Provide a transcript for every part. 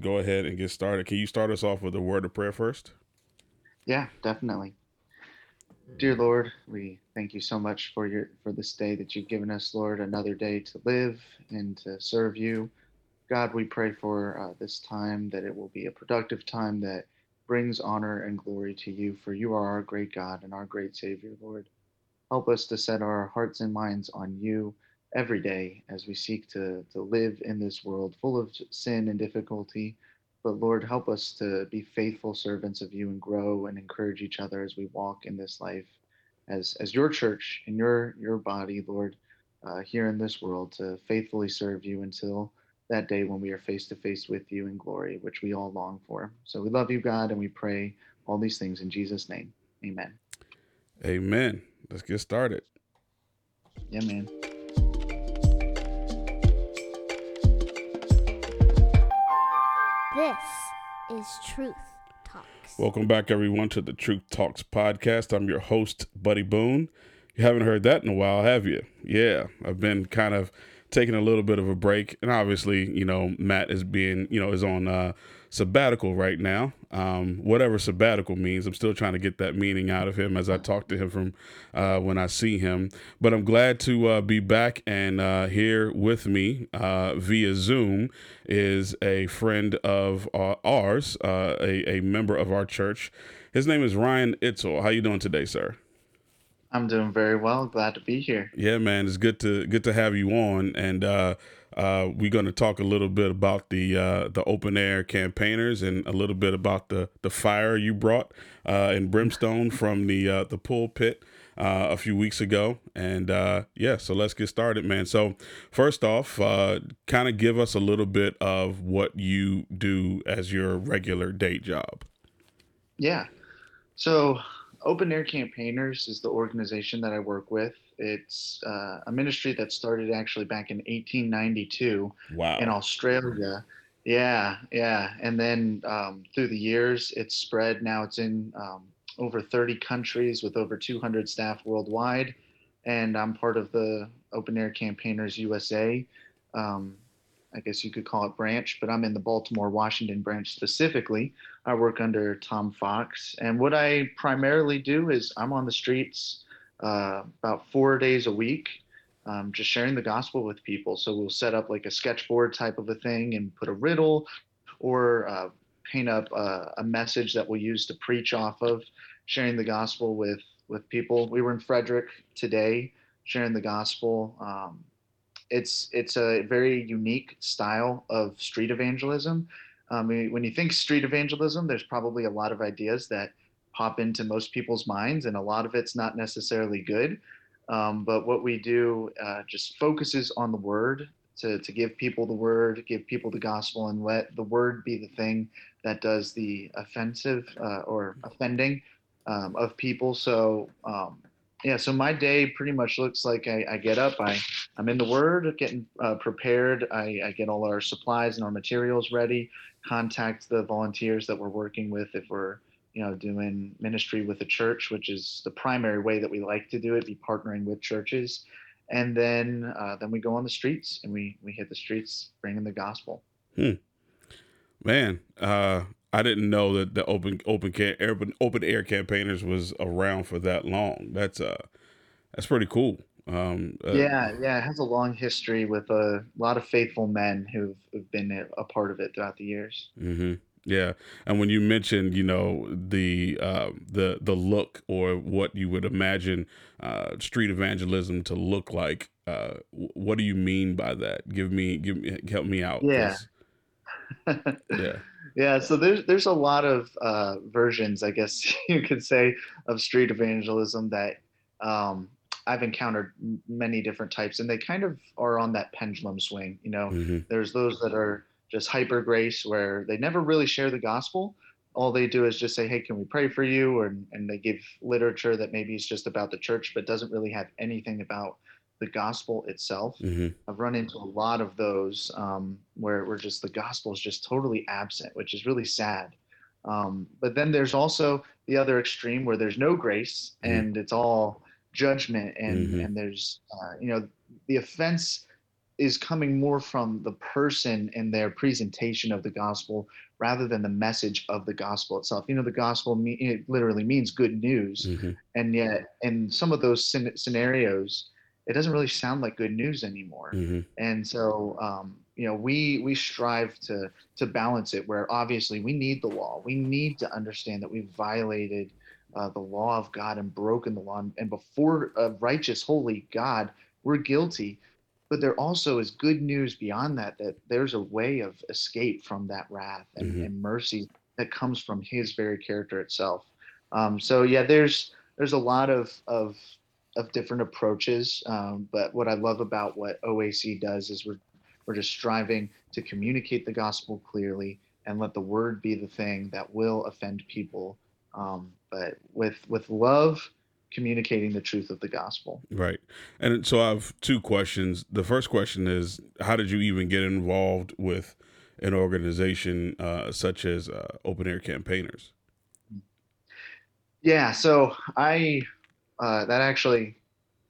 go ahead and get started. Can you start us off with a word of prayer first? Yeah, definitely. Dear Lord, we thank you so much for your for this day that you've given us, Lord, another day to live and to serve you. God, we pray for uh, this time that it will be a productive time that brings honor and glory to you, for you are our great God and our great Savior, Lord. Help us to set our hearts and minds on you every day as we seek to, to live in this world full of sin and difficulty. But Lord, help us to be faithful servants of you and grow and encourage each other as we walk in this life as, as your church and your, your body, Lord, uh, here in this world to faithfully serve you until that day when we are face to face with you in glory, which we all long for. So we love you, God, and we pray all these things in Jesus' name. Amen. Amen. Let's get started. Yeah, man. Is Truth Talks. Welcome back, everyone, to the Truth Talks podcast. I'm your host, Buddy Boone. You haven't heard that in a while, have you? Yeah, I've been kind of taking a little bit of a break, and obviously, you know, Matt is being, you know, is on uh, sabbatical right now. Um, whatever sabbatical means, I'm still trying to get that meaning out of him as I talk to him from uh, when I see him. But I'm glad to uh, be back and uh, here with me uh, via Zoom is a friend of uh, ours, uh, a, a member of our church. His name is Ryan Itzel. How you doing today, sir? I'm doing very well. Glad to be here. Yeah, man, it's good to good to have you on, and uh, uh, we're going to talk a little bit about the uh, the open air campaigners and a little bit about the the fire you brought uh, in brimstone from the uh, the pulpit uh, a few weeks ago, and uh, yeah, so let's get started, man. So first off, kind of give us a little bit of what you do as your regular day job. Yeah, so Open Air Campaigners is the organization that I work with. It's uh, a ministry that started actually back in 1892 wow. in Australia. Yeah, yeah. And then um, through the years, it's spread. Now it's in um, over 30 countries with over 200 staff worldwide. And I'm part of the Open Air Campaigners USA. Um, I guess you could call it branch, but I'm in the Baltimore, Washington branch specifically. I work under Tom Fox. And what I primarily do is I'm on the streets uh, about four days a week, um, just sharing the gospel with people. So we'll set up like a sketchboard type of a thing and put a riddle or uh, paint up a, a message that we'll use to preach off of, sharing the gospel with, with people. We were in Frederick today sharing the gospel. Um, it's it's a very unique style of street evangelism. Um, when you think street evangelism, there's probably a lot of ideas that pop into most people's minds, and a lot of it's not necessarily good. Um, but what we do uh, just focuses on the word to, to give people the word, give people the gospel, and let the word be the thing that does the offensive uh, or offending um, of people. So um, yeah, so my day pretty much looks like I, I get up, I, I'm in the Word, getting uh, prepared. I, I, get all our supplies and our materials ready, contact the volunteers that we're working with if we're, you know, doing ministry with a church, which is the primary way that we like to do it, be partnering with churches. And then uh, then we go on the streets and we, we hit the streets bringing the gospel. Hmm. Man, uh, I didn't know that the open open open open air campaigners was around for that long. That's uh that's pretty cool. Um, uh, yeah, yeah, it has a long history with a lot of faithful men who've, who've been a part of it throughout the years. Mm-hmm. Yeah, and when you mentioned, you know, the uh, the the look or what you would imagine uh, street evangelism to look like, uh, what do you mean by that? Give me, give me, help me out. Yeah. yeah yeah so there's there's a lot of uh, versions i guess you could say of street evangelism that um, i've encountered many different types and they kind of are on that pendulum swing you know? Mm-hmm. there's those that are just hyper grace where they never really share the gospel. All they do is just say hey can we pray for you? and, and they give literature that maybe is just about the church but doesn't really have anything about the gospel itself. Mm-hmm. I've run into a lot of those um, where where just the gospel is just totally absent, which is really sad. Um, but then there's also the other extreme where there's no grace mm-hmm. and it's all judgment and mm-hmm. and there's uh, you know the offense is coming more from the person and their presentation of the gospel rather than the message of the gospel itself. You know, the gospel me- it literally means good news, Mm-hmm. and yet in some of those scen- scenarios, it doesn't really sound like good news anymore. Mm-hmm. And so, um, you know, we we strive to to balance it. Where obviously we need the law, we need to understand that we've violated uh, the law of God and broken the law, and before a righteous, holy God, we're guilty but there also is good news beyond that that there's a way of escape from that wrath and, Mhm. and mercy that comes from his very character itself um, so yeah there's there's a lot of of of different approaches um, but what i love about what oac does is we're we're just striving to communicate the gospel clearly and let the word be the thing that will offend people um, but with with love communicating the truth of the gospel Right. And so I have two questions. The first question is how did you even get involved with an organization uh, such as uh, Open Air Campaigners? Yeah, so I uh, that actually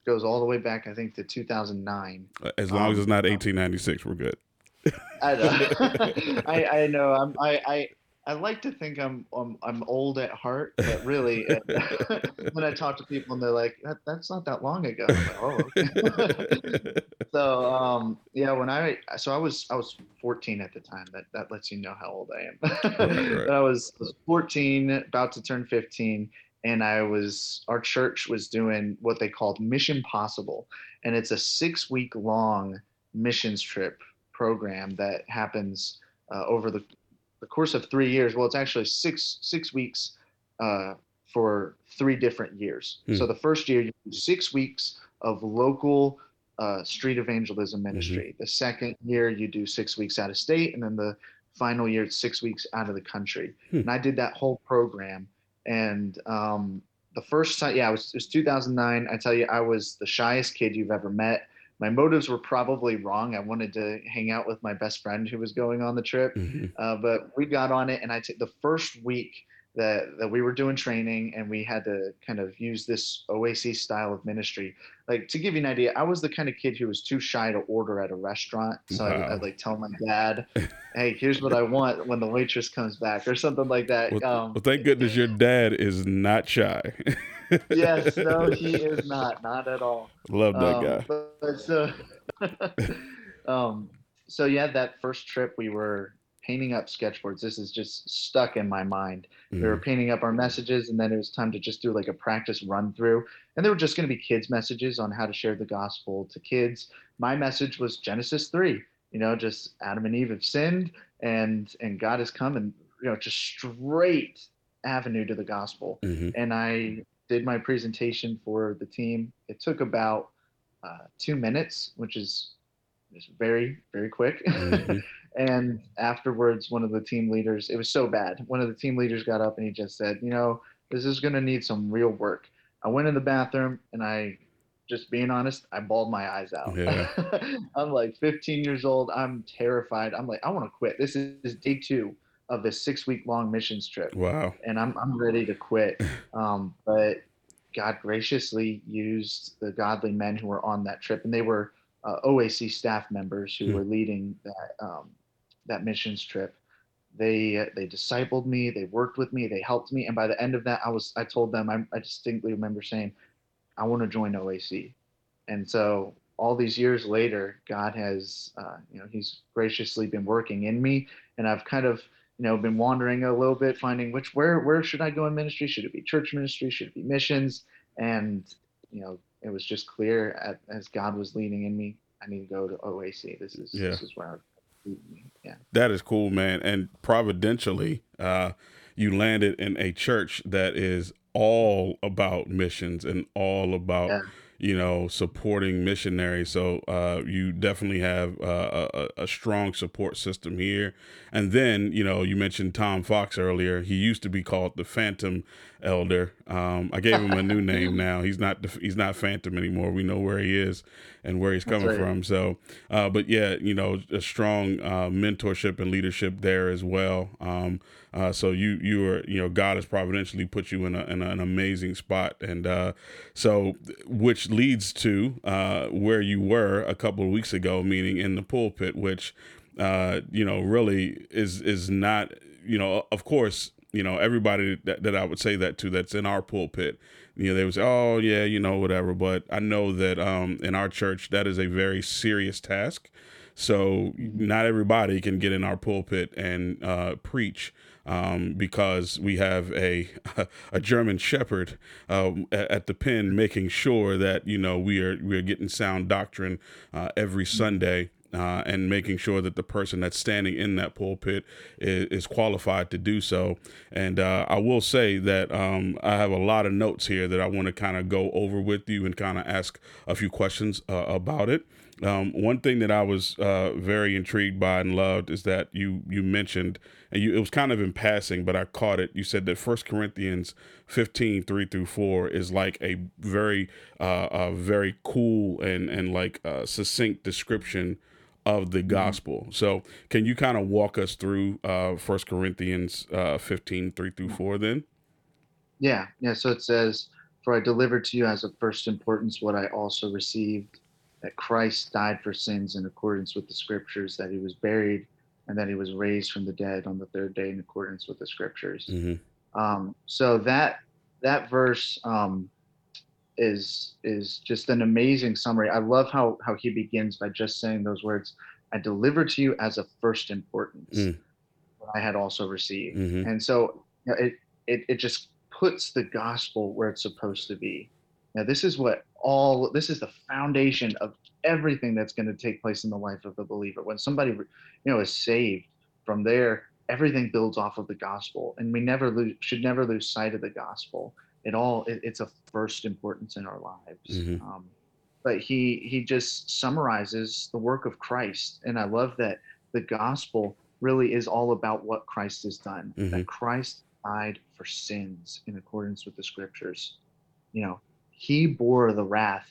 goes all the way back, I think, to 2009. Uh, As long as it's Um, not um, 1896, we're good. I know, I, I know. I'm, I, I I like to think I'm I'm, I'm old at heart, but really, when I talk to people and they're like, that, "That's not that long ago," like, "Oh." Okay. so um, yeah, when I so I was I was 14 at the time. That that lets you know how old I am. right. But I was, was 14, about to turn 15, and I was our church was doing what they called Mission Possible, and it's a six week long missions trip program that happens uh, over the the course of three years. Well, it's actually six six weeks uh, for three different years. Hmm. So the first year you do six weeks of local uh, street evangelism ministry. The second year you do six weeks out of state, and then the final year it's six weeks out of the country. Hmm. And I did that whole program. And um, the first time, yeah, it was, it was 2009. I tell you, I was the shyest kid you've ever met. My motives were probably wrong. I wanted to hang out with my best friend who was going on the trip. Mhm. Uh, but we got on it, and I took the first week that that we were doing training, and we had to kind of use this OAC style of ministry. Like to give you an idea, I was the kind of kid who was too shy to order at a restaurant, so I, Wow. I'd like tell my dad, "Hey, here's what I want when the waitress comes back," or something like that. Well, um, well, thank goodness your dad is not shy. yes, no, he is not, not at all. Love that Um, guy. But, but so, um, so yeah, that first trip we were painting up sketchboards. This is just stuck in my mind. We were painting up our messages, and then it was time to just do like a practice run through. And they were just going to be kids' messages on how to share the gospel to kids. My message was Genesis three. You know, just Adam and Eve have sinned, and and God has come, and you know, just straight avenue to the gospel Mhm. and I did my presentation for the team. It took about uh, two minutes, which is is very very quick. Mhm. And afterwards, one of the team leaders, it was so bad. One of the team leaders got up and he just said, "You know, this is going to need some real work." I went in the bathroom and I, just being honest, I bawled my eyes out. Yeah. I'm like 15 years old. I'm terrified. I'm like, I want to quit. This is day two of this six week long missions trip Wow. and I'm I'm ready to quit. Um, but God graciously used the godly men who were on that trip, and they were uh, OAC staff members who Hmm. were leading that um, that missions trip. They uh, they discipled me, they worked with me, they helped me, and by the end of that, I was I told them I, I distinctly remember saying, I want to join OAC, and so all these years later, God has uh, you know He's graciously been working in me, and I've kind of you know been wandering a little bit finding which where where should i go in ministry? Should it be church ministry? Should it be missions? And you know it was just clear at, as god was leading in me i need to go to oac this is Yeah. this is where I, yeah That is cool, man. And providentially, uh, you landed in a church that is all about missions and all about Yeah. you know supporting missionaries. So uh, you definitely have uh, a, a strong support system here. And then you know you mentioned Tom Fox earlier. He used to be called the Phantom Elder. Um, I gave him a new name now. He's not he's not Phantom anymore. We know where he is and where he's coming right. from. So, uh, but yeah, you know, a strong uh, mentorship and leadership there as well. Um, uh, so you you are you know God has providentially put you in, a, in a- an amazing spot, and uh, so which leads to uh, where you were a couple of weeks ago, meaning in the pulpit, which uh, you know really is is not you know of course you know everybody that, that I would say that to that's in our pulpit you know they would say oh yeah you know whatever. But I know that um, in our church that is a very serious task. So not everybody can get in our pulpit and uh, preach um, because we have a a German Shepherd uh, at the pen, making sure that you know we are we are getting sound doctrine uh, every Sunday. Uh, and making sure that the person that's standing in that pulpit is, is qualified to do so. And uh, I will say that um, I have a lot of notes here that I want to kind of go over with you and kind of ask a few questions uh, about it. Um, one thing that I was uh, very intrigued by and loved is that you you mentioned, and you, it was kind of in passing, but I caught it. You said that First Corinthians 15, 3 through 4 is like a very, uh, a very cool and, and like uh, succinct description of the mm-hmm. gospel. So can you kind of walk us through uh, First Corinthians uh, 15, 3 through 4 then? Yeah. Yeah. So it says, For I delivered to you as of first importance what I also received that Christ died for sins in accordance with the scriptures, that he was buried, and that he was raised from the dead on the third day in accordance with the scriptures. Mm-hmm. Um, so that that verse um, is is just an amazing summary. I love how how he begins by just saying those words. I deliver to you as of first importance mm. what I had also received, mm-hmm. and so you know, it, it it just puts the gospel where it's supposed to be. Now, this is what all this is the foundation of everything that's going to take place in the life of the believer. When somebody, you know, is saved, from there everything builds off of the gospel, and we never lose, should never lose sight of the gospel. It all it, it's a first importance in our lives. Mm-hmm. Um, but he he just summarizes the work of Christ, and I love that the gospel really is all about what Christ has done. Mm-hmm. That Christ died for sins in accordance with the scriptures. You know, he bore the wrath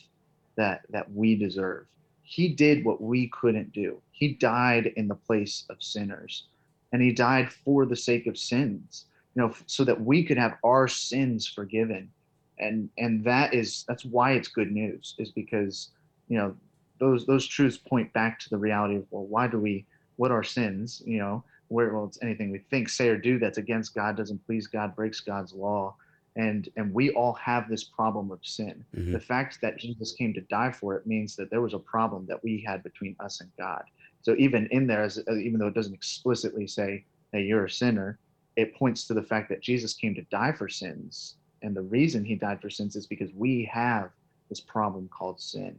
that that we deserve. He did what we couldn't do. He died in the place of sinners. And he died for the sake of sins, you know, so that we could have our sins forgiven. And and that is that's why it's good news, is because, you know, those those truths point back to the reality of well, why do we what are sins? You know, where well it's anything we think, say or do that's against God, doesn't please God, breaks God's law and and we all have this problem of sin mm-hmm. the fact that jesus came to die for it means that there was a problem that we had between us and god so even in there as, even though it doesn't explicitly say hey you're a sinner it points to the fact that jesus came to die for sins and the reason he died for sins is because we have this problem called sin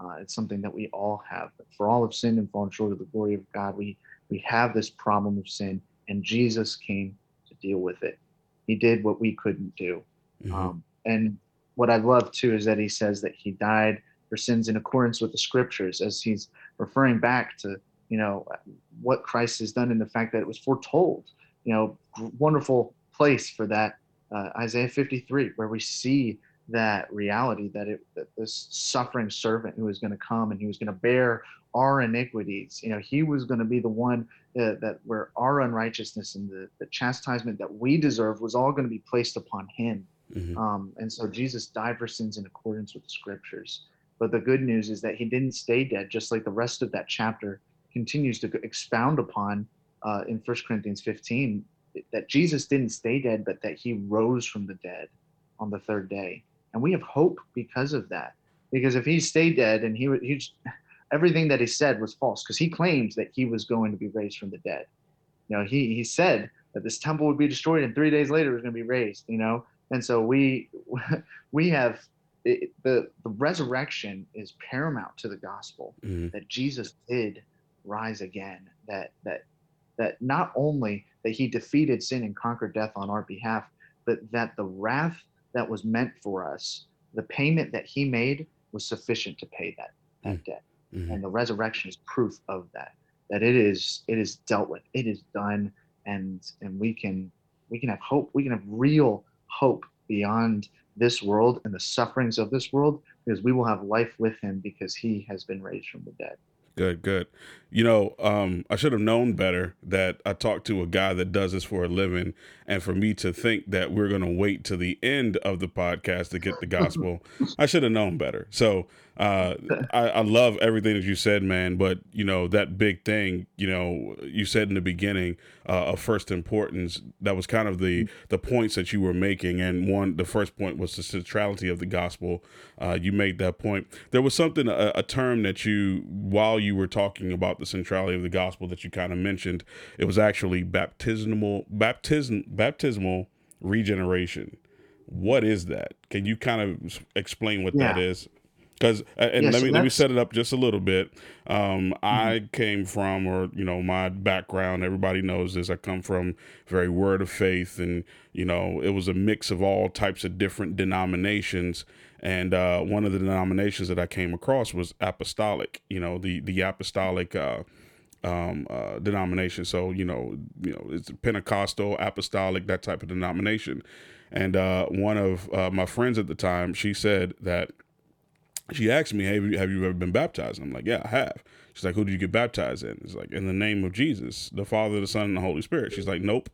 uh, it's something that we all have for all of sin and fallen short of the glory of god we we have this problem of sin and jesus came to deal with it he did what we couldn't do. Mm-hmm. Um, and what I love too is that he says that he died for sins in accordance with the scriptures, as he's referring back to you know what Christ has done and the fact that it was foretold. You know, wonderful place for that uh, Isaiah 53, where we see that reality that it that this suffering servant who is going to come and he was going to bear our iniquities. You know, he was going to be the one uh, that where our unrighteousness and the, the chastisement that we deserve was all going to be placed upon him. Mm-hmm. Um, and so Jesus died for sins in accordance with the scriptures. But the good news is that he didn't stay dead, just like the rest of that chapter continues to expound upon uh, in 1 Corinthians 15 that Jesus didn't stay dead, but that he rose from the dead on the third day. And we have hope because of that. Because if he stayed dead and he, he everything that he said was false because he claims that he was going to be raised from the dead. You know, he, he said that this temple would be destroyed and three days later it was going to be raised, you know? And so we, we have it, the, the resurrection is paramount to the gospel mm-hmm. that Jesus did rise again, that, that, that not only that he defeated sin and conquered death on our behalf, but that the wrath that was meant for us, the payment that he made was sufficient to pay that, that mm-hmm. debt mm-hmm. and the resurrection is proof of that that it is it is dealt with it is done and and we can we can have hope we can have real hope beyond this world and the sufferings of this world because we will have life with him because he has been raised from the dead Good, good. You know, um, I should have known better that I talked to a guy that does this for a living, and for me to think that we're going to wait to the end of the podcast to get the gospel, I should have known better. So uh, I, I, love everything that you said, man. But you know that big thing, you know, you said in the beginning uh, of first importance. That was kind of the the points that you were making, and one, the first point was the centrality of the gospel. Uh, you made that point. There was something, a, a term that you, while you were talking about the centrality of the gospel, that you kind of mentioned. It was actually baptismal, baptism, baptismal regeneration. What is that? Can you kind of explain what yeah. that is? Because and let me let me set it up just a little bit. Um, mm-hmm. I came from, or you know, my background. Everybody knows this. I come from very word of faith, and you know, it was a mix of all types of different denominations. And uh, one of the denominations that I came across was apostolic. You know, the the apostolic. Uh, um, uh, denomination. So you know, you know, it's Pentecostal, apostolic, that type of denomination. And uh, one of uh, my friends at the time, she said that she asked me, hey, have you, have you ever been baptized? And I'm like, yeah, I have. She's like, who did you get baptized in? It's like, in the name of Jesus, the Father, the Son, and the Holy Spirit. She's like, nope.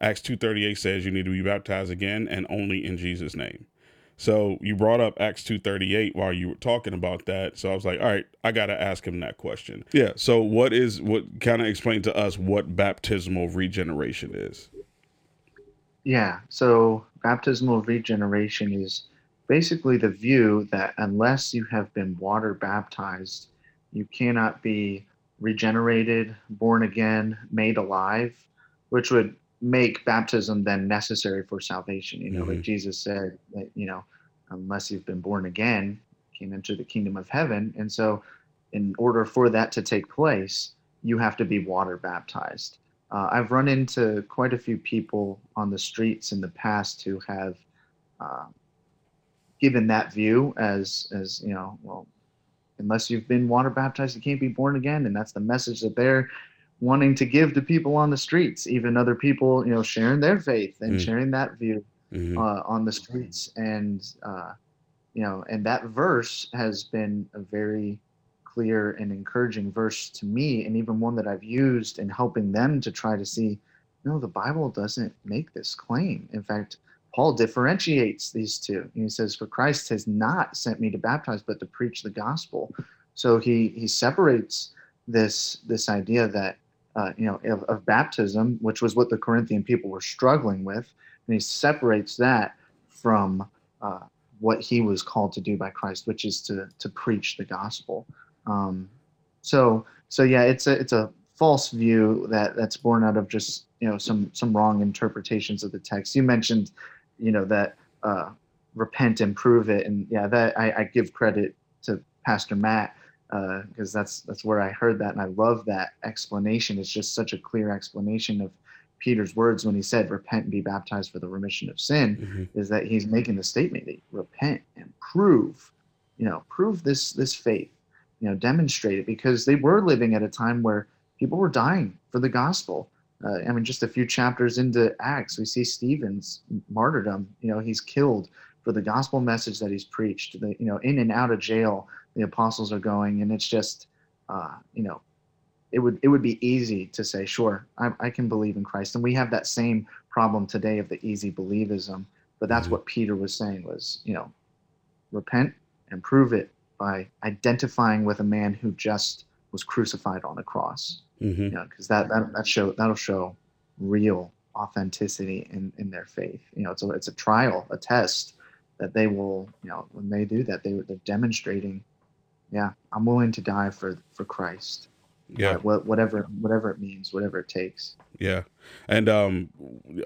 Acts 2.38 says you need to be baptized again and only in Jesus' name. So you brought up Acts 2.38 while you were talking about that. So I was like, all right, I got to ask him that question. Yeah. So what is, what kind of explain to us what baptismal regeneration is? Yeah. So baptismal regeneration is basically the view that unless you have been water baptized, you cannot be regenerated, born again, made alive, which would make baptism then necessary for salvation. You know, mm-hmm. like Jesus said that, you know, unless you've been born again, you can't enter the kingdom of heaven. And so, in order for that to take place, you have to be water baptized. Uh, I've run into quite a few people on the streets in the past who have uh, given that view as as you know well unless you've been water baptized you can't be born again and that's the message that they're wanting to give to people on the streets even other people you know sharing their faith and mm. sharing that view mm-hmm. uh, on the streets and uh, you know and that verse has been a very clear and encouraging verse to me and even one that i've used in helping them to try to see no the bible doesn't make this claim in fact Paul differentiates these two. He says, For Christ has not sent me to baptize, but to preach the gospel. So he, he separates this, this idea that, uh, you know, of, of baptism, which was what the Corinthian people were struggling with, and he separates that from uh, what he was called to do by Christ, which is to, to preach the gospel. Um, so, so yeah, it's a, it's a false view that that's born out of just you know some some wrong interpretations of the text. You mentioned you know that uh, repent and prove it. And yeah that I, I give credit to pastor matt because uh, that's that's where i heard that. And i love that explanation. It's just such a clear explanation of peter's words when he said repent and be baptized for the remission of sin mm-hmm. is that he's making the statement that repent and prove you know prove this this faith you know demonstrate it. Because they were living at a time where people were dying for the gospel uh, I mean, just a few chapters into Acts, we see Stephen's martyrdom. You know, he's killed for the gospel message that he's preached. The, you know, in and out of jail, the apostles are going, and it's just, uh, you know, it would it would be easy to say, sure, I, I, can believe in Christ, and we have that same problem today of the easy believism. But that's mm-hmm. what Peter was saying was, you know, repent and prove it by identifying with a man who just was crucified on the cross mm-hmm. you know, because that, that that show that'll show real authenticity in in their faith. You know, it's a it's a trial, a test that they will, you know, when they do that, they they're demonstrating, yeah, I'm willing to die for for Christ. Yeah, uh, whatever whatever it means, whatever it takes. Yeah, and um,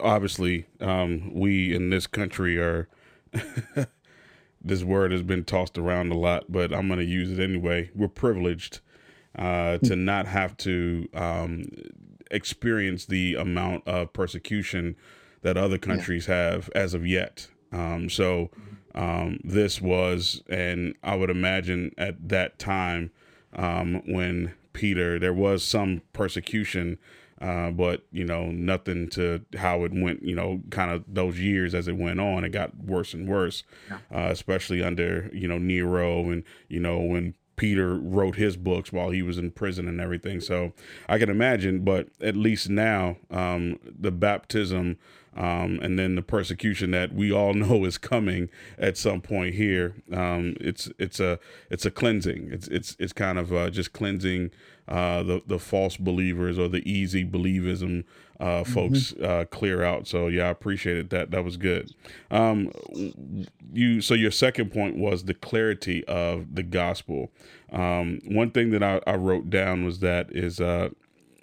obviously, um, we in this country are. this word has been tossed around a lot, but I'm going to use it anyway. We're privileged uh, to not have to um, experience the amount of persecution that other countries yeah. have as of yet. Um, so um, this was, and I would imagine at that time um, when Peter, there was some persecution. Uh, but you know nothing to how it went you know kind of those years as it went on it got worse and worse yeah. uh, especially under you know nero and you know when Peter wrote his books while he was in prison and everything. So I can imagine, but at least now, um, the baptism um, and then the persecution that we all know is coming at some point here. Um, it's it's a it's a cleansing. It's it's it's kind of uh, just cleansing uh, the the false believers or the easy believism uh, mm-hmm. folks uh, clear out. So yeah, I appreciated that. That was good. Um, you so your second point was the clarity of the gospel. Um, one thing that I, I, wrote down was that is uh,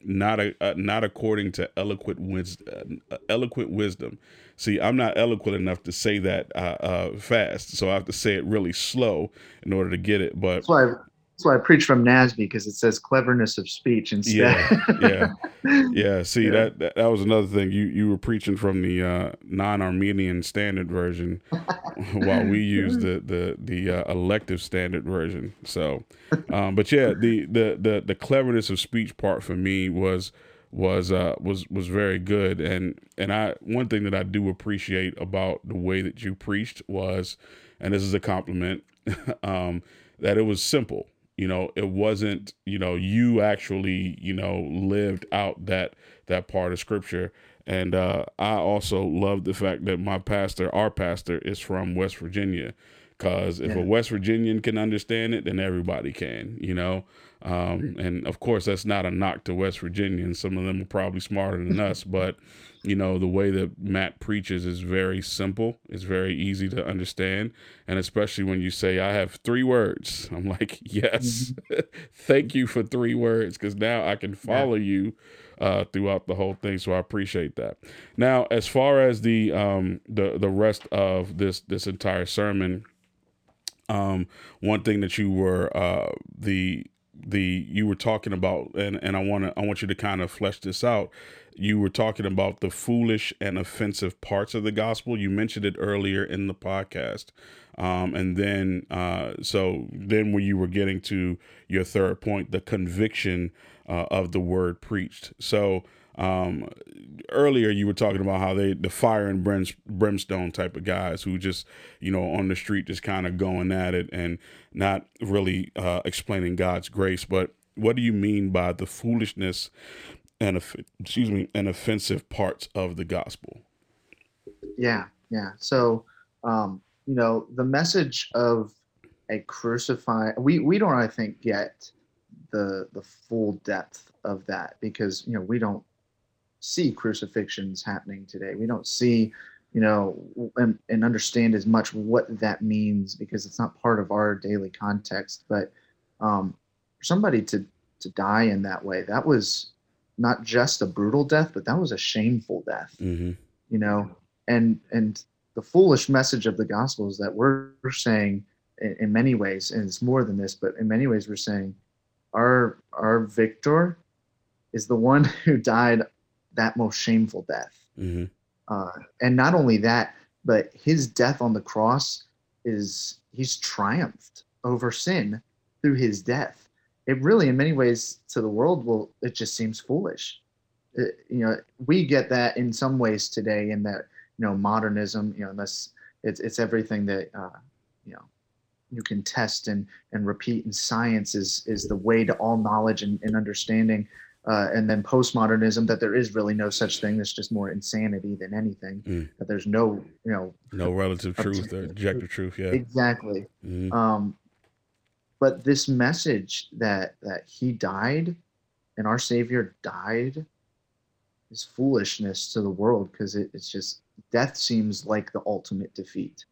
not a, uh, not according to eloquent wisdom. Uh, eloquent wisdom. See, I'm not eloquent enough to say that uh, uh, fast, so I have to say it really slow in order to get it. But that's why that's why I preach from NASB because it says cleverness of speech instead. Yeah, yeah, yeah. See yeah. That, that, that was another thing. You you were preaching from the uh, non-Arminian standard version, while we use the the the uh, elective standard version. So, um, but yeah, the, the the the cleverness of speech part for me was was uh was was very good and and I one thing that I do appreciate about the way that you preached was and this is a compliment um that it was simple you know it wasn't you know you actually you know lived out that that part of scripture. And uh, i also love the fact that my pastor our pastor is from west virginia. Because if yeah. a west virginian can understand it then everybody can you know? Um, and of course that's not a knock to west virginians. Some of them are probably smarter than us but you know the way that matt preaches is very simple it's very easy to understand and especially when you say i have three words i'm like yes mm-hmm. thank you for three words because now i can follow yeah. you uh, throughout the whole thing so i appreciate that now as far as the um the the rest of this this entire sermon um one thing that you were uh the the you were talking about and and I want to I want you to kind of flesh this out you were talking about the foolish and offensive parts of the gospel. You mentioned it earlier in the podcast. Um, and then, uh, so then when you were getting to your third point, the conviction uh, of the word preached. So um, earlier you were talking about how they, the fire and brimstone type of guys who just, you know, on the street just kind of going at it and not really uh, explaining God's grace. But what do you mean by the foolishness and excuse me and offensive parts of the gospel yeah yeah so um you know the message of a crucified we we don't i think get the the full depth of that because you know we don't see crucifixions happening today we don't see you know and, and understand as much what that means because it's not part of our daily context but um for somebody to to die in that way that was not just a brutal death, but that was a shameful death. Mm-hmm. You know, and and the foolish message of the gospel is that we're, saying in, in, many ways, and it's more than this, but in many ways we're saying our our victor is the one who died that most shameful death. Mm-hmm. Uh, and not only that, but his death on the cross is he's triumphed over sin through his death it really, in many ways, to the world, will it just seems foolish. It, you know, we get that in some ways today, in that you know modernism, you know, unless it's it's everything that uh, you know you can test and and repeat, and science is is the way to all knowledge and, and understanding. Uh, and then postmodernism that there is really no such thing. There's just more insanity than anything. Mm. That there's no, you know, no relative truth or objective truth. Yeah, exactly. Mm. Um, but this message that that he died and our savior died is foolishness to the world because it, it's just death seems like the ultimate defeat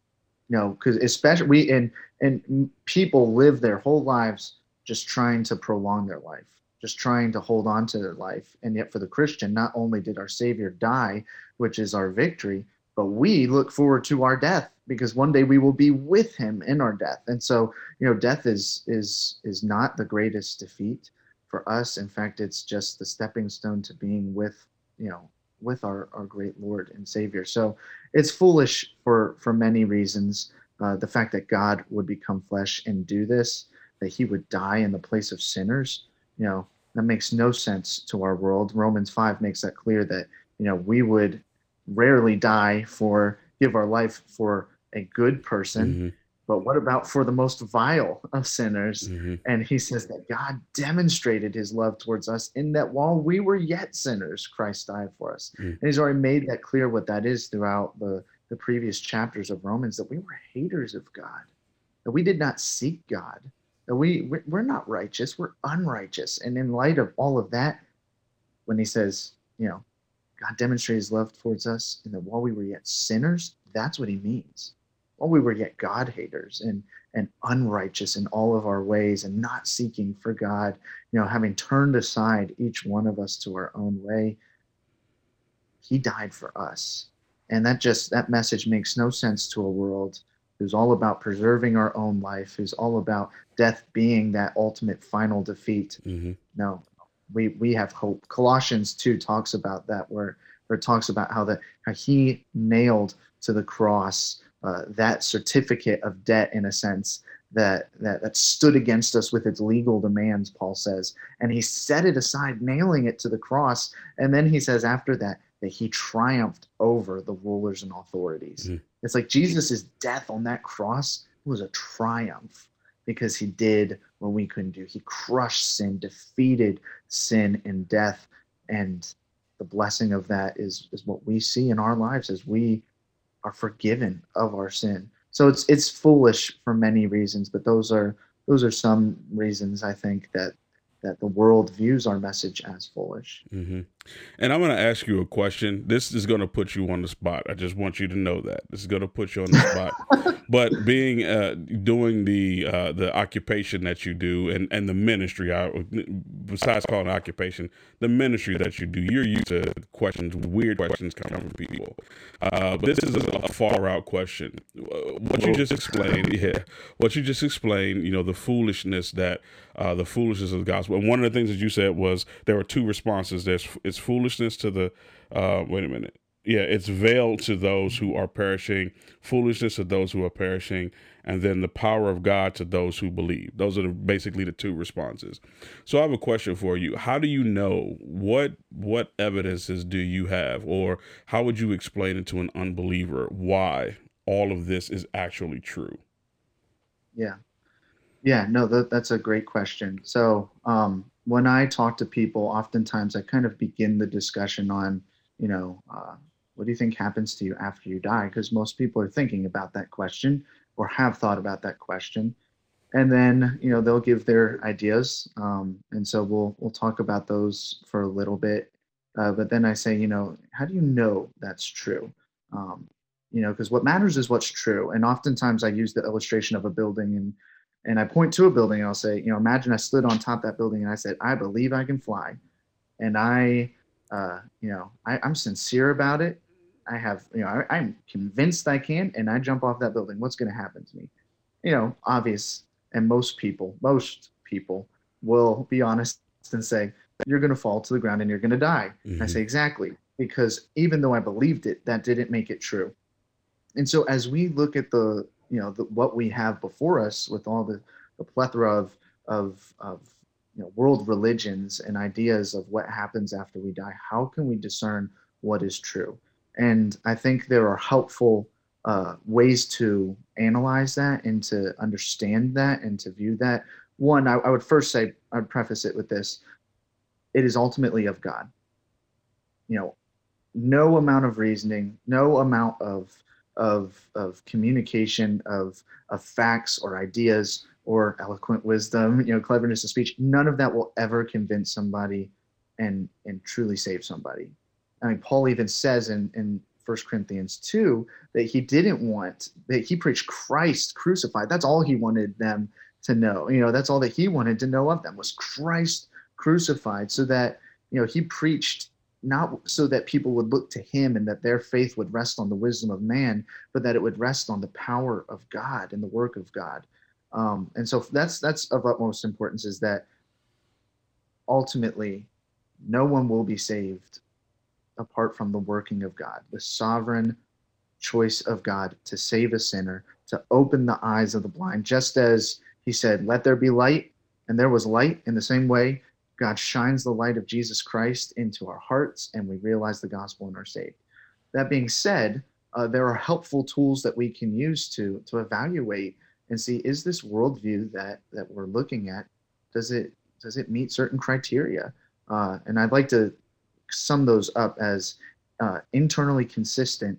you know because especially we and and people live their whole lives just trying to prolong their life just trying to hold on to their life. And yet for the christian not only did our savior die which is our victory but we look forward to our death because one day we will be with him in our death. And so you know death is is is not the greatest defeat for us. In fact it's just the stepping stone to being with you know with our our great lord and savior. So it's foolish for for many reasons uh, the fact that god would become flesh and do this that he would die in the place of sinners you know that makes no sense to our world romans 5 makes that clear that you know we would rarely die for give our life for a good person mm-hmm. but what about for the most vile of sinners? Mm-hmm. And he says that God demonstrated his love towards us in that while we were yet sinners, Christ died for us. Mm. And he's already made that clear what that is throughout the, the previous chapters of Romans that we were haters of God, that we did not seek God, we, we're not righteous, we're unrighteous. And in light of all of that, when he says, you know, God demonstrated his love towards us and that while we were yet sinners, that's what he means while we were yet God haters and and unrighteous in all of our ways and not seeking for God, you know, having turned aside each one of us to our own way, He died for us. And that just that message makes no sense to a world who's all about preserving our own life, who's all about death being that ultimate final defeat. Mm-hmm. No, we we have hope. Colossians 2 talks about that where where it talks about how that how he nailed to the cross uh, that certificate of debt in a sense that, that that stood against us with its legal demands paul says and he set it aside nailing it to the cross and then he says after that that he triumphed over the rulers and authorities Mhm. It's like jesus' death on that cross was a triumph because he did what we couldn't do he crushed sin defeated sin and death and the blessing of that is is what we see in our lives as we are forgiven of our sin. So it's it's foolish for many reasons, but those are those are some reasons I think that that the world views our message as foolish. Mm-hmm. And I'm going to ask you a question. This is going to put you on the spot. I just want you to know that this is going to put you on the spot. but being uh, doing the uh, the occupation that you do and and the ministry, I, besides calling occupation, the ministry that you do, you're used to questions, weird questions coming from people. Uh, but this is a far out question. What you just explained, yeah, what you just explained, you know, the foolishness that uh, the foolishness of the gospel. And one of the things that you said was there were two responses. There's it's foolishness to the uh, wait a minute. Yeah, it's veiled to those who are perishing, foolishness to those who are perishing, and then the power of God to those who believe. Those are basically the two responses. So I have a question for you. How do you know what what evidences do you have, or how would you explain it to an unbeliever why all of this is actually true? Yeah. Yeah, no, that, that's a great question. So um, when I talk to people, oftentimes I kind of begin the discussion on, you know, uh, what do you think happens to you after you die? Because most people are thinking about that question or have thought about that question. And then, you know, they'll give their ideas. Um, and so we'll, we'll talk about those for a little bit. Uh, but then I say, you know, how do you know that's true? Um, you know, because what matters is what's true. And oftentimes I use the illustration of a building and and I point to a building and I'll say, you know, imagine I slid on top of that building and I said, I believe I can fly. And I, uh, you know, I, I'm sincere about it. I have, you know, I, I'm convinced I can, and I jump off that building. What's going to happen to me? You know, obvious. And most people, most people will be honest and say, you're going to fall to the ground and you're going to die. Mm-hmm. I say, exactly. Because even though I believed it, that didn't make it true. And so as we look at the, you know the, what we have before us with all the, the plethora of, of, of you know, world religions and ideas of what happens after we die how can we discern what is true? And i think there are helpful uh, ways to analyze that and to understand that and to view that. One I, I would first say i'd preface it with this. It is ultimately of god. You know no amount of reasoning no amount of of of communication of of facts or ideas or eloquent wisdom you know cleverness of speech none of that will ever convince somebody and and truly save somebody. I mean paul even says in in 1 corinthians 2 that he didn't want that he preached christ crucified. That's all he wanted them to know. You know that's all that he wanted to know of them was christ crucified so that you know he preached not so that people would look to him and that their faith would rest on the wisdom of man, but that it would rest on the power of God and the work of God. Um, and so that's that's of utmost importance is that ultimately no one will be saved apart from the working of God, the sovereign choice of God to save a sinner, to open the eyes of the blind, just as he said, Let there be light, and there was light in the same way God shines the light of Jesus Christ into our hearts and we realize the gospel and are saved. That being said, uh, there are helpful tools that we can use to to evaluate and see is this worldview that that we're looking at does it does it meet certain criteria? Uh, and I'd like to sum those up as uh, internally consistent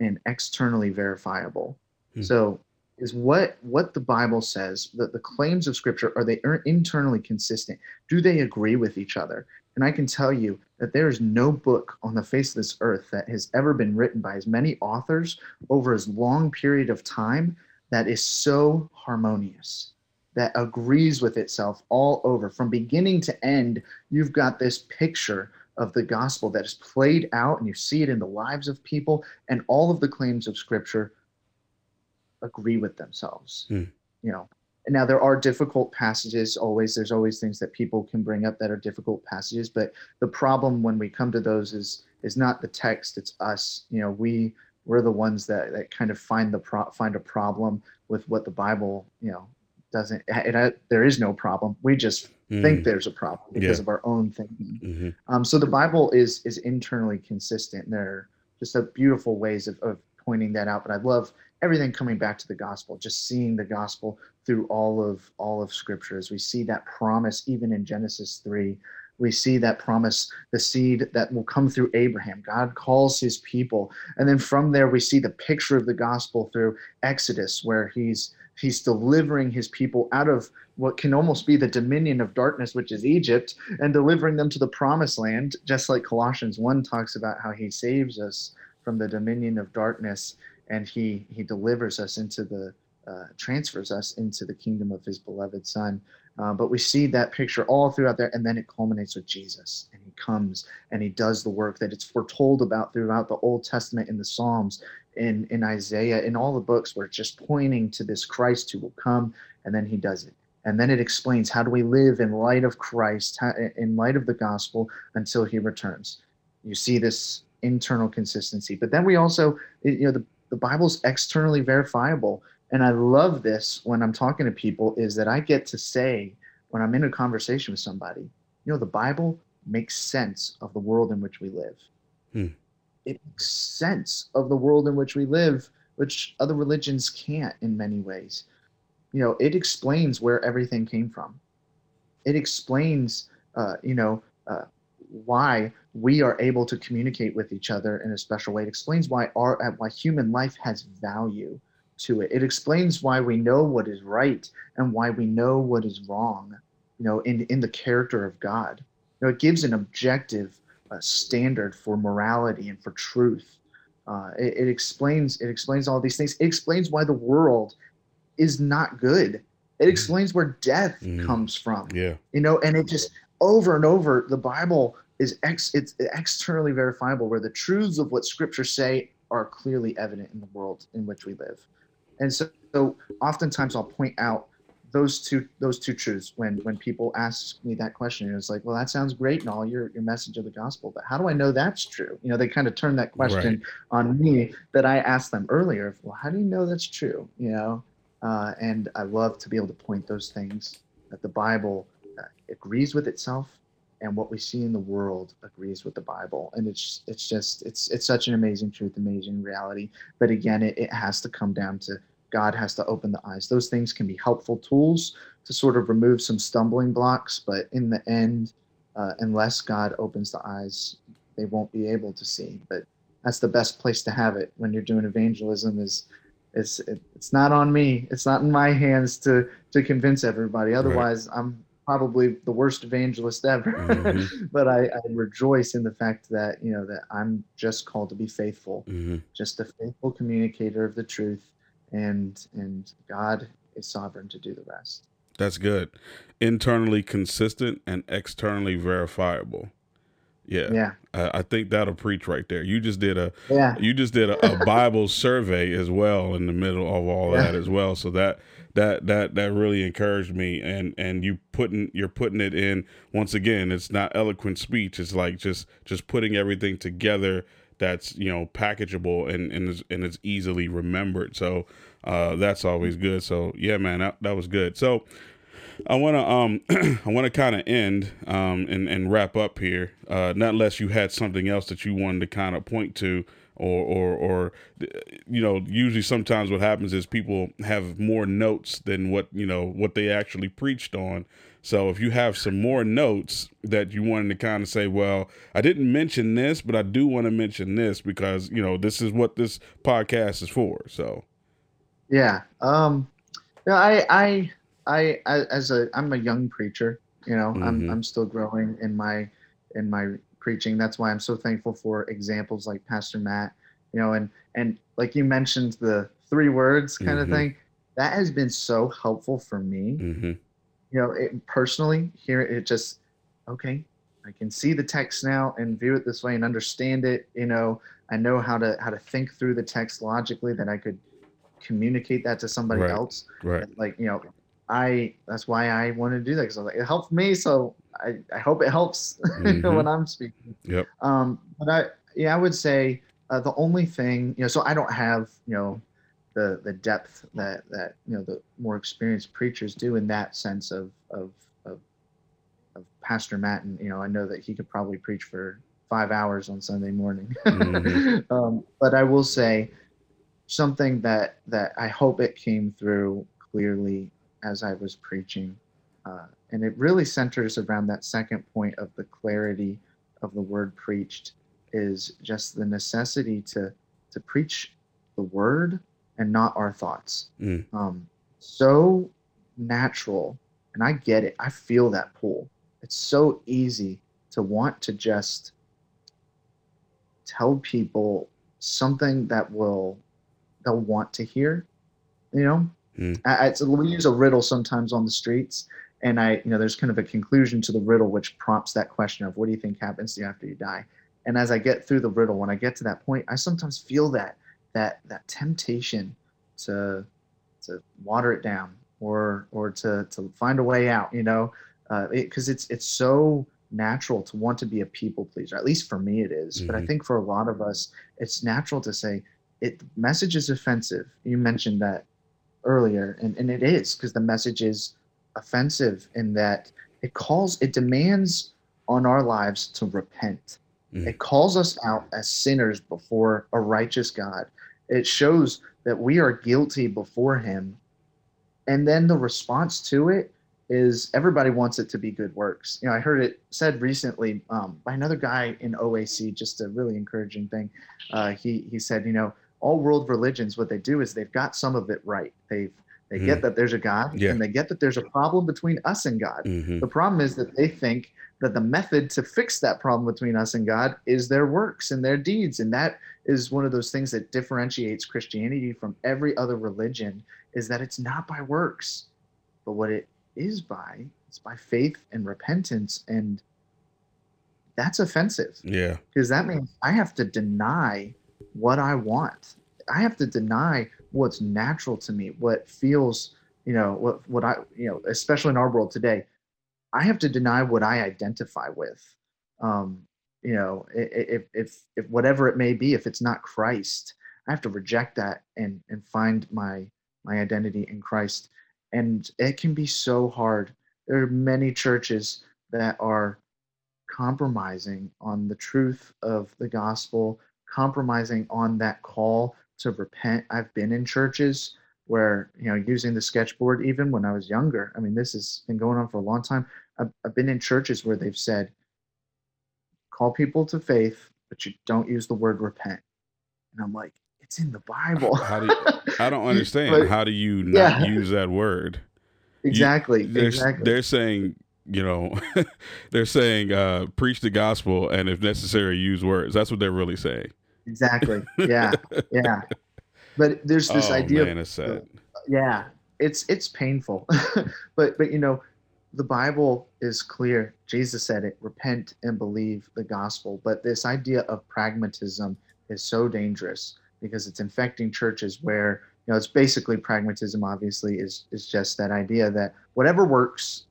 and externally verifiable. Hmm. So is what what the Bible says that the claims of Scripture are they er, internally consistent? Do they agree with each other? And I can tell you that there is no book on the face of this earth that has ever been written by as many authors over as long period of time that is so harmonious that agrees with itself all over from beginning to end you've got this picture of the gospel that is played out and you see it in the lives of people and all of the claims of scripture agree with themselves mm. you know and now there are difficult passages always there's always things that people can bring up that are difficult passages but the problem when we come to those is is not the text it's us you know we we're the ones that, that kind of find the pro- find a problem with what the bible you know doesn't it, there is no problem we just mm. think there's a problem because yeah. of our own thinking mm-hmm. um, so the bible is is internally consistent there are just a beautiful ways of, of pointing that out but i love everything coming back to the gospel just seeing the gospel through all of all of scripture as we see that promise even in genesis 3 we see that promise the seed that will come through abraham. God calls his people. And then from there we see the picture of the gospel through exodus where he's he's delivering his people out of what can almost be the dominion of darkness which is egypt and delivering them to the promised land just like colossians 1 talks about how he saves us from the dominion of darkness and he he delivers us into the uh, transfers us into the kingdom of his beloved son. Uh, but we see that picture all throughout there and then it culminates with jesus and he comes and he does the work that it's foretold about throughout the old testament in the psalms in in isaiah in all the books where it's just pointing to this christ who will come and then he does it. And then it explains how do we live in light of christ in light of the gospel until he returns. You see this internal consistency. But then we also you know the the Bible's externally verifiable. And I love this when I'm talking to people is that I get to say when I'm in a conversation with somebody, you know, the Bible makes sense of the world in which we live. Hmm. It makes sense of the world in which we live, which other religions can't in many ways. You know, it explains where everything came from. It explains, uh, you know, uh, why we are able to communicate with each other in a special way. It explains why our uh, why human life has value to it. It explains why we know what is right and why we know what is wrong. You know, in in the character of God. You know, it gives an objective uh, standard for morality and for truth. Uh, it, it explains it explains all these things. It explains why the world is not good. It mm. explains where death mm. comes from. Yeah. You know, and it just over and over the Bible is ex it's externally verifiable where the truths of what scripture say are clearly evident in the world in which we live. And so, so oftentimes I'll point out those two those two truths when when people ask me that question it's like well that sounds great and all your your message of the gospel but how do i know that's true you know they kind of turn that question right. on me that i asked them earlier well how do you know that's true you know uh, and i love to be able to point those things that the bible agrees with itself and what we see in the world agrees with the bible. And it's it's just it's it's such an amazing truth amazing reality. But again it, it has to come down to god has to open the eyes. Those things can be helpful tools to sort of remove some stumbling blocks but in the end uh, unless god opens the eyes they won't be able to see. But that's the best place to have it when you're doing evangelism is it's it's not on me. It's not in my hands to to convince everybody. Otherwise right. i'm probably the worst evangelist ever. Mm-hmm. but I, I, rejoice in the fact that you know that i'm just called to be faithful mm-hmm. just a faithful communicator of the truth and and god is sovereign to do the rest. That's good. Internally consistent and externally verifiable. Yeah. Yeah. I, I think that'll preach right there. You just did a yeah. you just did a, a bible survey as well in the middle of all yeah. that as well. So that that that that really encouraged me and and you putting you're putting it in once again it's not eloquent speech it's like just just putting everything together that's you know packageable and and and it's easily remembered. So uh that's always good. So yeah man that, that was good. So I want to um I want to kind of end um and and wrap up here uh not unless you had something else that you wanted to kind of point to or or or you know usually sometimes what happens is people have more notes than what you know what they actually preached on so if you have some more notes that you wanted to kind of say well i didn't mention this but i do want to mention this because you know this is what this podcast is for so yeah um yeah i i i, I as a i'm a young preacher you know Mhm. i'm i'm still growing in my in my preaching. That's why i'm so thankful for examples like pastor matt you know and and like you mentioned the three words kind Mhm. of thing that has been so helpful for me. Hmm you know it, personally here it just okay i can see the text now and view it this way and understand it you know. I know how to how to think through the text logically that i could communicate that to somebody Right. else. Right. Like you know i that's why i wanted to do that because I was like, it helped me so i i hope it helps Mhm. when i'm speaking Yep. um but i yeah i would say uh, the only thing you know so i don't have you know the the depth that that you know the more experienced preachers do in that sense of of of, of pastor matt and you know i know that he could probably preach for five hours on sunday morning Mhm. um, but i will say something that that i hope it came through clearly as i was preaching uh, and it really centers around that second point of the clarity of the word preached is just the necessity to to preach the word and not our thoughts. Mm. um, so natural and i get it i feel that pull. It's so easy to want to just tell people something that will they'll want to hear you know Mm. I, I, we use a riddle sometimes on the streets and i you know there's kind of a conclusion to the riddle which prompts that question of what do you think happens to you after you die and as i get through the riddle when i get to that point i sometimes feel that that that temptation to to water it down or or to to find a way out you know because it's it's so natural to want to be a people pleaser at least for me it is. but i Mhm. think for a lot of us it's natural to say it the message is offensive you mentioned that earlier and, and it is because the message is offensive in that it calls it demands on our lives to repent. Mhm. it calls us out as sinners before a righteous god. It shows that we are guilty before him. And then the response to it is everybody wants it to be good works. You know i heard it said recently um, by another guy in oac just a really encouraging thing. Uh, he he said you know all world religions what they do is they've got some of it right they've they get Mm. that there's a god Yeah. and they get that there's a problem between us and god Mhm. the problem is that they think that the method to fix that problem between us and God is their works and their deeds. And that is one of those things that differentiates Christianity from every other religion is that it's not by works, but what it is by, it's by faith and repentance. And that's offensive yeah because that means I have to deny what I want. I have to deny what's natural to me, what feels, you know, what what I, you know, especially in our world today, I have to deny what I identify with. Um, you know, if if if whatever it may be, if it's not Christ, I have to reject that and and find my my identity in Christ. And it can be so hard. There are many churches that are compromising on the truth of the gospel, compromising on that call to repent. I've been in churches where, you know, using the sketchboard, even when I was younger, I mean, this has been going on for a long time. I've, I've been in churches where they've said, call people to faith, but you don't use the word repent. And I'm like, it's in the Bible. How do you- I don't understand. But- How do you not Yeah. use that word? exactly. They're, exactly. they're saying, you know, they're saying, uh, preach the gospel and if necessary, use words. That's what they're really saying. exactly. Yeah. yeah. But there's this oh, idea man, it's sad. yeah it's it's painful but but you know the bible is clear jesus said it repent and believe the gospel but this idea of pragmatism is so dangerous because it's infecting churches where you know it's basically pragmatism obviously is is just that idea that whatever works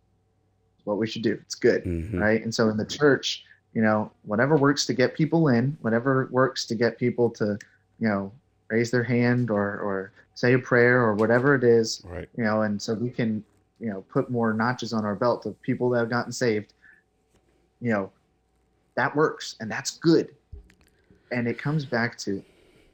what we should do it's good Mhm. right and so in the church you know whatever works to get people in whatever works to get people to you know raise their hand or or say a prayer or whatever it is Right. you know and so we can you know put more notches on our belt of people that have gotten saved you know that works and that's good and it comes back to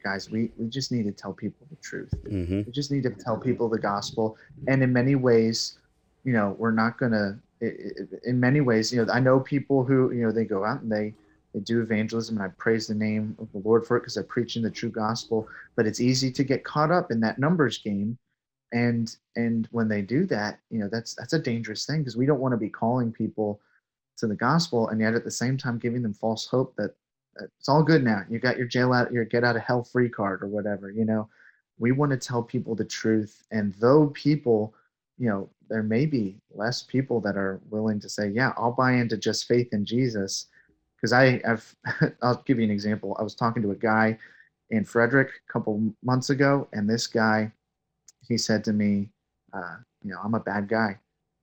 guys, we, we just need to tell people the truth. Mm-hmm. We just need to tell people the gospel. And in many ways, you know, we're not going to, in many ways, you know, I know people who, you know, they go out and they, they do evangelism and I praise the name of the Lord for it because they're preaching the true gospel. But it's easy to get caught up in that numbers game. And and when they do that, you know, that's that's a dangerous thing because we don't want to be calling people to the gospel and yet at the same time giving them false hope that, that it's all good now. You got your jail out your get out of hell free card or whatever, you know. We want to tell people the truth. And though people, you know, there may be less people that are willing to say, Yeah, I'll buy into just faith in Jesus because I have, I'll give you an example. I was talking to a guy in Frederick a couple months ago, and this guy, he said to me, uh, you know, I'm a bad guy.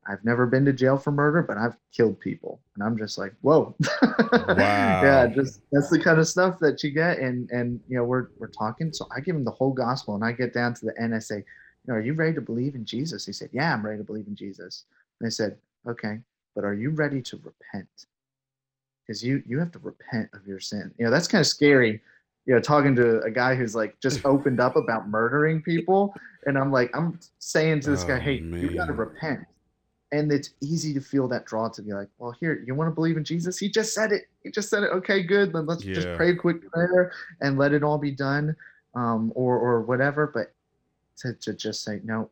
I've never been to jail for murder, but I've killed people, and I'm just like, whoa, wow, yeah, just that's the kind of stuff that you get, and and you know, we're we're talking, so I give him the whole gospel, and I get down to the end, I say, you know, are you ready to believe in Jesus? He said, yeah, I'm ready to believe in Jesus. And I said, okay, but are you ready to repent? because you you have to repent of your sin. You know that's kind of scary. You know, talking to a guy who's like just opened up about murdering people, and I'm like, I'm saying to this oh, guy, hey, man. you got to repent. And it's easy to feel that draw to be like, well, here, you want to believe in Jesus? He just said it. He just said it. Okay, good. Then let's yeah. just pray a quick prayer and let it all be done, um, or or whatever. But to to just say no,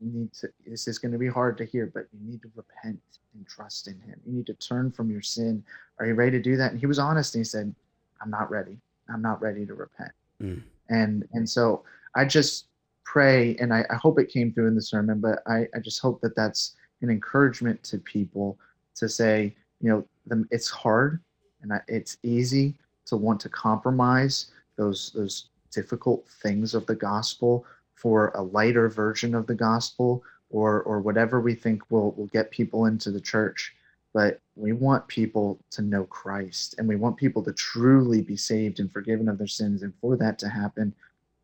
you need to this is going to be hard to hear but you need to repent and trust in him. You need to turn from your sin. Are you ready to do that? And he was honest and he said i'm not ready. I'm not ready to repent. Mm. and and so i just pray and I, I hope it came through in the sermon but I, I just hope that that's an encouragement to people to say you know the, it's hard and I, it's easy to want to compromise those those difficult things of the gospel for a lighter version of the gospel or or whatever we think will will get people into the church. But we want people to know Christ and we want people to truly be saved and forgiven of their sins. And for that to happen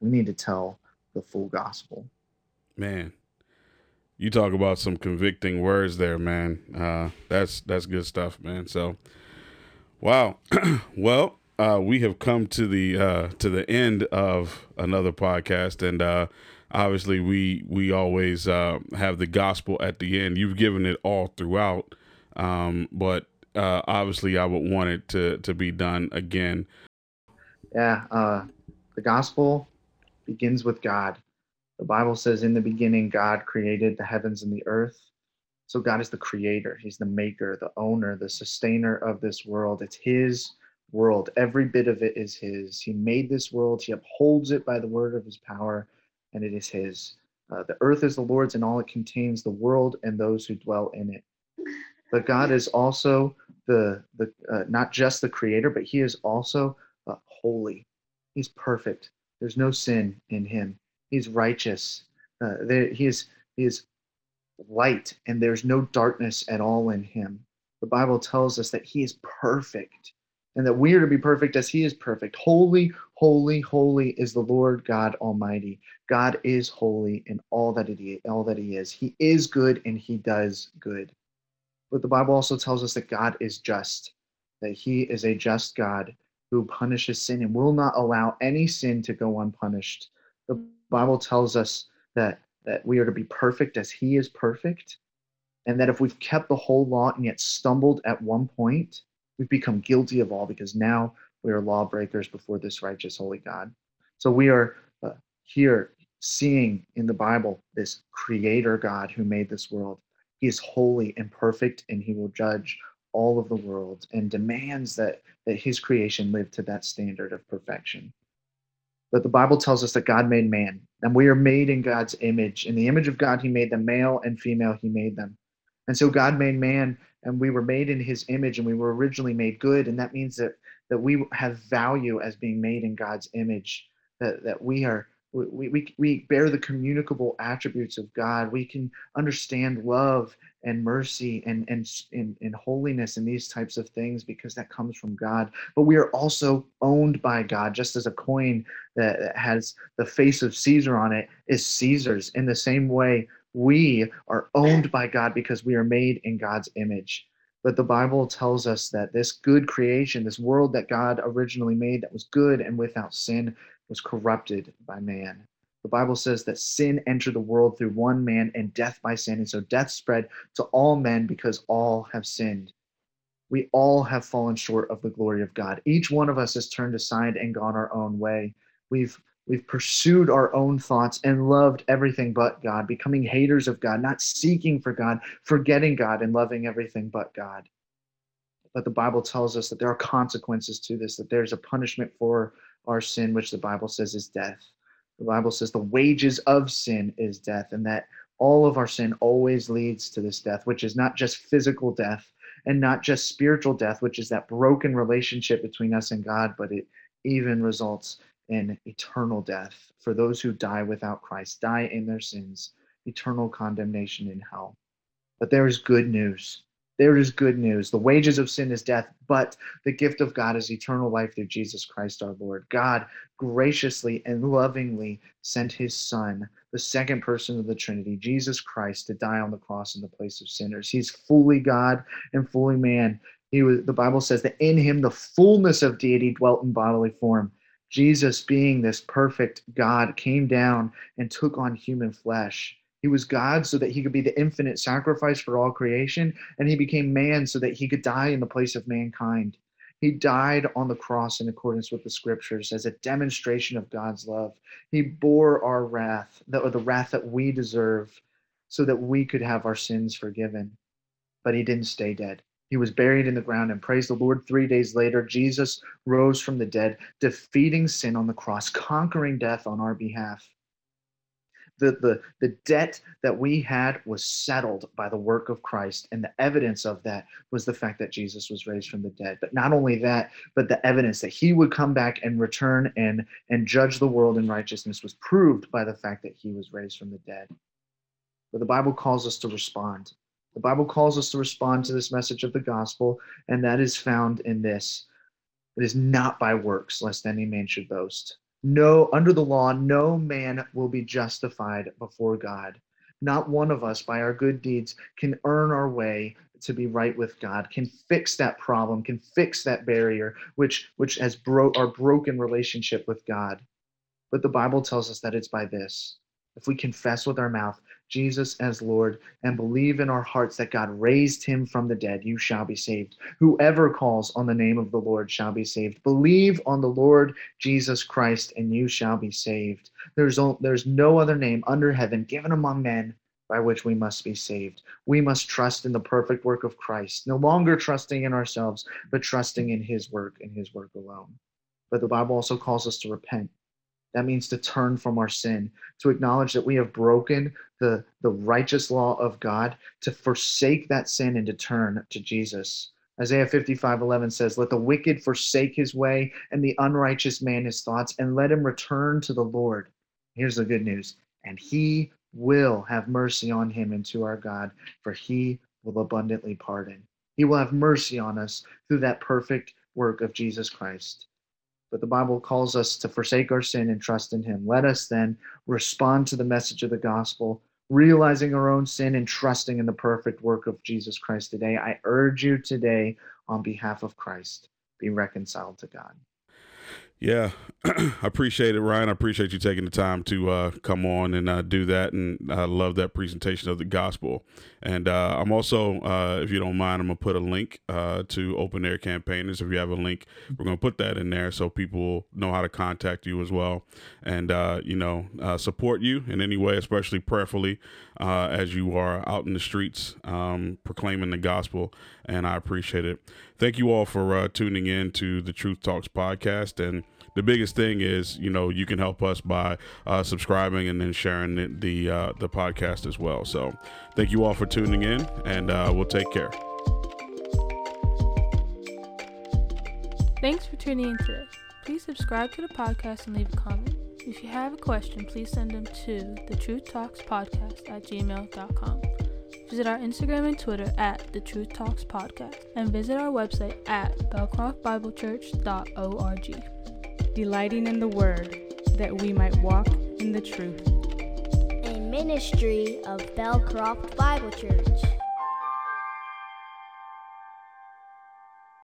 we need to tell the full gospel. Man you talk about some convicting words there man. Uh that's that's good stuff man. So wow. Well uh, we have come to the uh, to the end of another podcast, and uh, obviously we we always uh, have the gospel at the end. You've given it all throughout, um, but uh, obviously I would want it to to be done again. Yeah, uh, the gospel begins with God. The Bible says, "In the beginning, God created the heavens and the earth." So God is the creator. He's the maker, the owner, the sustainer of this world. It's His world. Every bit of it is His. He made this world. He upholds it by the word of His power, and it is His. Uh, the earth is the Lord's and all it contains, the world and those who dwell in it. But God is also the the uh, not just the creator, but He is also uh, holy. He's perfect. There's no sin in Him. He's righteous. Uh, there, he is He is light, and there's no darkness at all in Him. The Bible tells us that He is perfect and that we are to be perfect as he is perfect. Holy, holy, holy is the Lord God Almighty. God is holy in all that he all that he is. He is good and he does good. But the Bible also tells us that God is just, that he is a just God who punishes sin and will not allow any sin to go unpunished. The Bible tells us that that we are to be perfect as he is perfect, and that if we've kept the whole law and yet stumbled at one point, we've become guilty of all because now we are lawbreakers before this righteous holy God. So we are uh, here seeing in the Bible this creator God who made this world. He is holy and perfect, and he will judge all of the world and demands that, that his creation live to that standard of perfection. But the Bible tells us that God made man, and we are made in God's image. In the image of God, he made them male and female, he made them. And so God made man, and we were made in his image, and we were originally made good. And that means that, that we have value as being made in God's image, that, that we are. We, we, we bear the communicable attributes of God. We can understand love and mercy and, and, and, and holiness and these types of things because that comes from God. But we are also owned by God, just as a coin that has the face of Caesar on it is Caesar's. In the same way, we are owned by God because we are made in God's image. But the Bible tells us that this good creation, this world that God originally made that was good and without sin, was corrupted by man. The Bible says that sin entered the world through one man and death by sin. And so death spread to all men because all have sinned. We all have fallen short of the glory of God. Each one of us has turned aside and gone our own way. We've we've pursued our own thoughts and loved everything but God, becoming haters of God, not seeking for God, forgetting God and loving everything but God. But the Bible tells us that there are consequences to this, that there's a punishment for our sin, which the Bible says is death. The Bible says the wages of sin is death, and that all of our sin always leads to this death, which is not just physical death and not just spiritual death, which is that broken relationship between us and God, but it even results in eternal death for those who die without Christ, die in their sins, eternal condemnation in hell. But there is good news. There is good news. The wages of sin is death, but the gift of God is eternal life through Jesus Christ our Lord. God graciously and lovingly sent his Son, the second person of the Trinity, Jesus Christ, to die on the cross in the place of sinners. He's fully God and fully man. He was, the Bible says that in him the fullness of deity dwelt in bodily form. Jesus, being this perfect God, came down and took on human flesh. He was God so that he could be the infinite sacrifice for all creation, and he became man so that he could die in the place of mankind. He died on the cross in accordance with the scriptures as a demonstration of God's love. He bore our wrath, or the wrath that we deserve, so that we could have our sins forgiven. But he didn't stay dead. He was buried in the ground, and praise the Lord, three days later, Jesus rose from the dead, defeating sin on the cross, conquering death on our behalf the, the, the debt that we had was settled by the work of Christ. And the evidence of that was the fact that Jesus was raised from the dead. But not only that, but the evidence that he would come back and return and, and judge the world in righteousness was proved by the fact that he was raised from the dead. But the Bible calls us to respond. The Bible calls us to respond to this message of the gospel, and that is found in this. It is not by works, lest any man should boast. No under the law no man will be justified before god. Not one of us by our good deeds can earn our way to be right with god can fix that problem can fix that barrier which which has broke our broken relationship with god. But the bible tells us that it's by this. If we confess with our mouth Jesus as Lord and believe in our hearts that God raised him from the dead, you shall be saved. Whoever calls on the name of the Lord shall be saved. Believe on the Lord Jesus Christ and you shall be saved. There's, there's no other name under heaven given among men by which we must be saved. We must trust in the perfect work of Christ, no longer trusting in ourselves, but trusting in his work and his work alone. But the Bible also calls us to repent that means to turn from our sin, to acknowledge that we have broken the, the righteous law of God, to forsake that sin and to turn to Jesus. Isaiah 55 11 says, Let the wicked forsake his way and the unrighteous man his thoughts, and let him return to the Lord. Here's the good news. And he will have mercy on him and to our God, for he will abundantly pardon. He will have mercy on us through that perfect work of Jesus Christ but the Bible calls us to forsake our sin and trust in Him. Let us then respond to the message of the gospel, realizing our own sin and trusting in the perfect work of Jesus Christ today. I urge you today, on behalf of Christ, be reconciled to God. Yeah, I appreciate it, Ryan. I appreciate you taking the time to uh, come on and uh, do that, and I love that presentation of the gospel. And uh, I'm also, uh, if you don't mind, I'm gonna put a link uh, to Open Air Campaigners. If you have a link, we're gonna put that in there so people know how to contact you as well, and uh, you know, support you in any way, especially prayerfully, as you are out in the streets um, proclaiming the gospel. And I appreciate it. Thank you all for tuning in to the Truth Talks podcast and the biggest thing is, you know, you can help us by uh, subscribing and then sharing the the, uh, the, podcast as well. So, thank you all for tuning in, and uh, we'll take care. Thanks for tuning in today. Please subscribe to the podcast and leave a comment. If you have a question, please send them to the Truth Talks Podcast at gmail.com. Visit our Instagram and Twitter at the Truth Talks Podcast and visit our website at belcroftbiblechurch.org delighting in the word, that we might walk in the truth. A ministry of Belcroft Bible Church.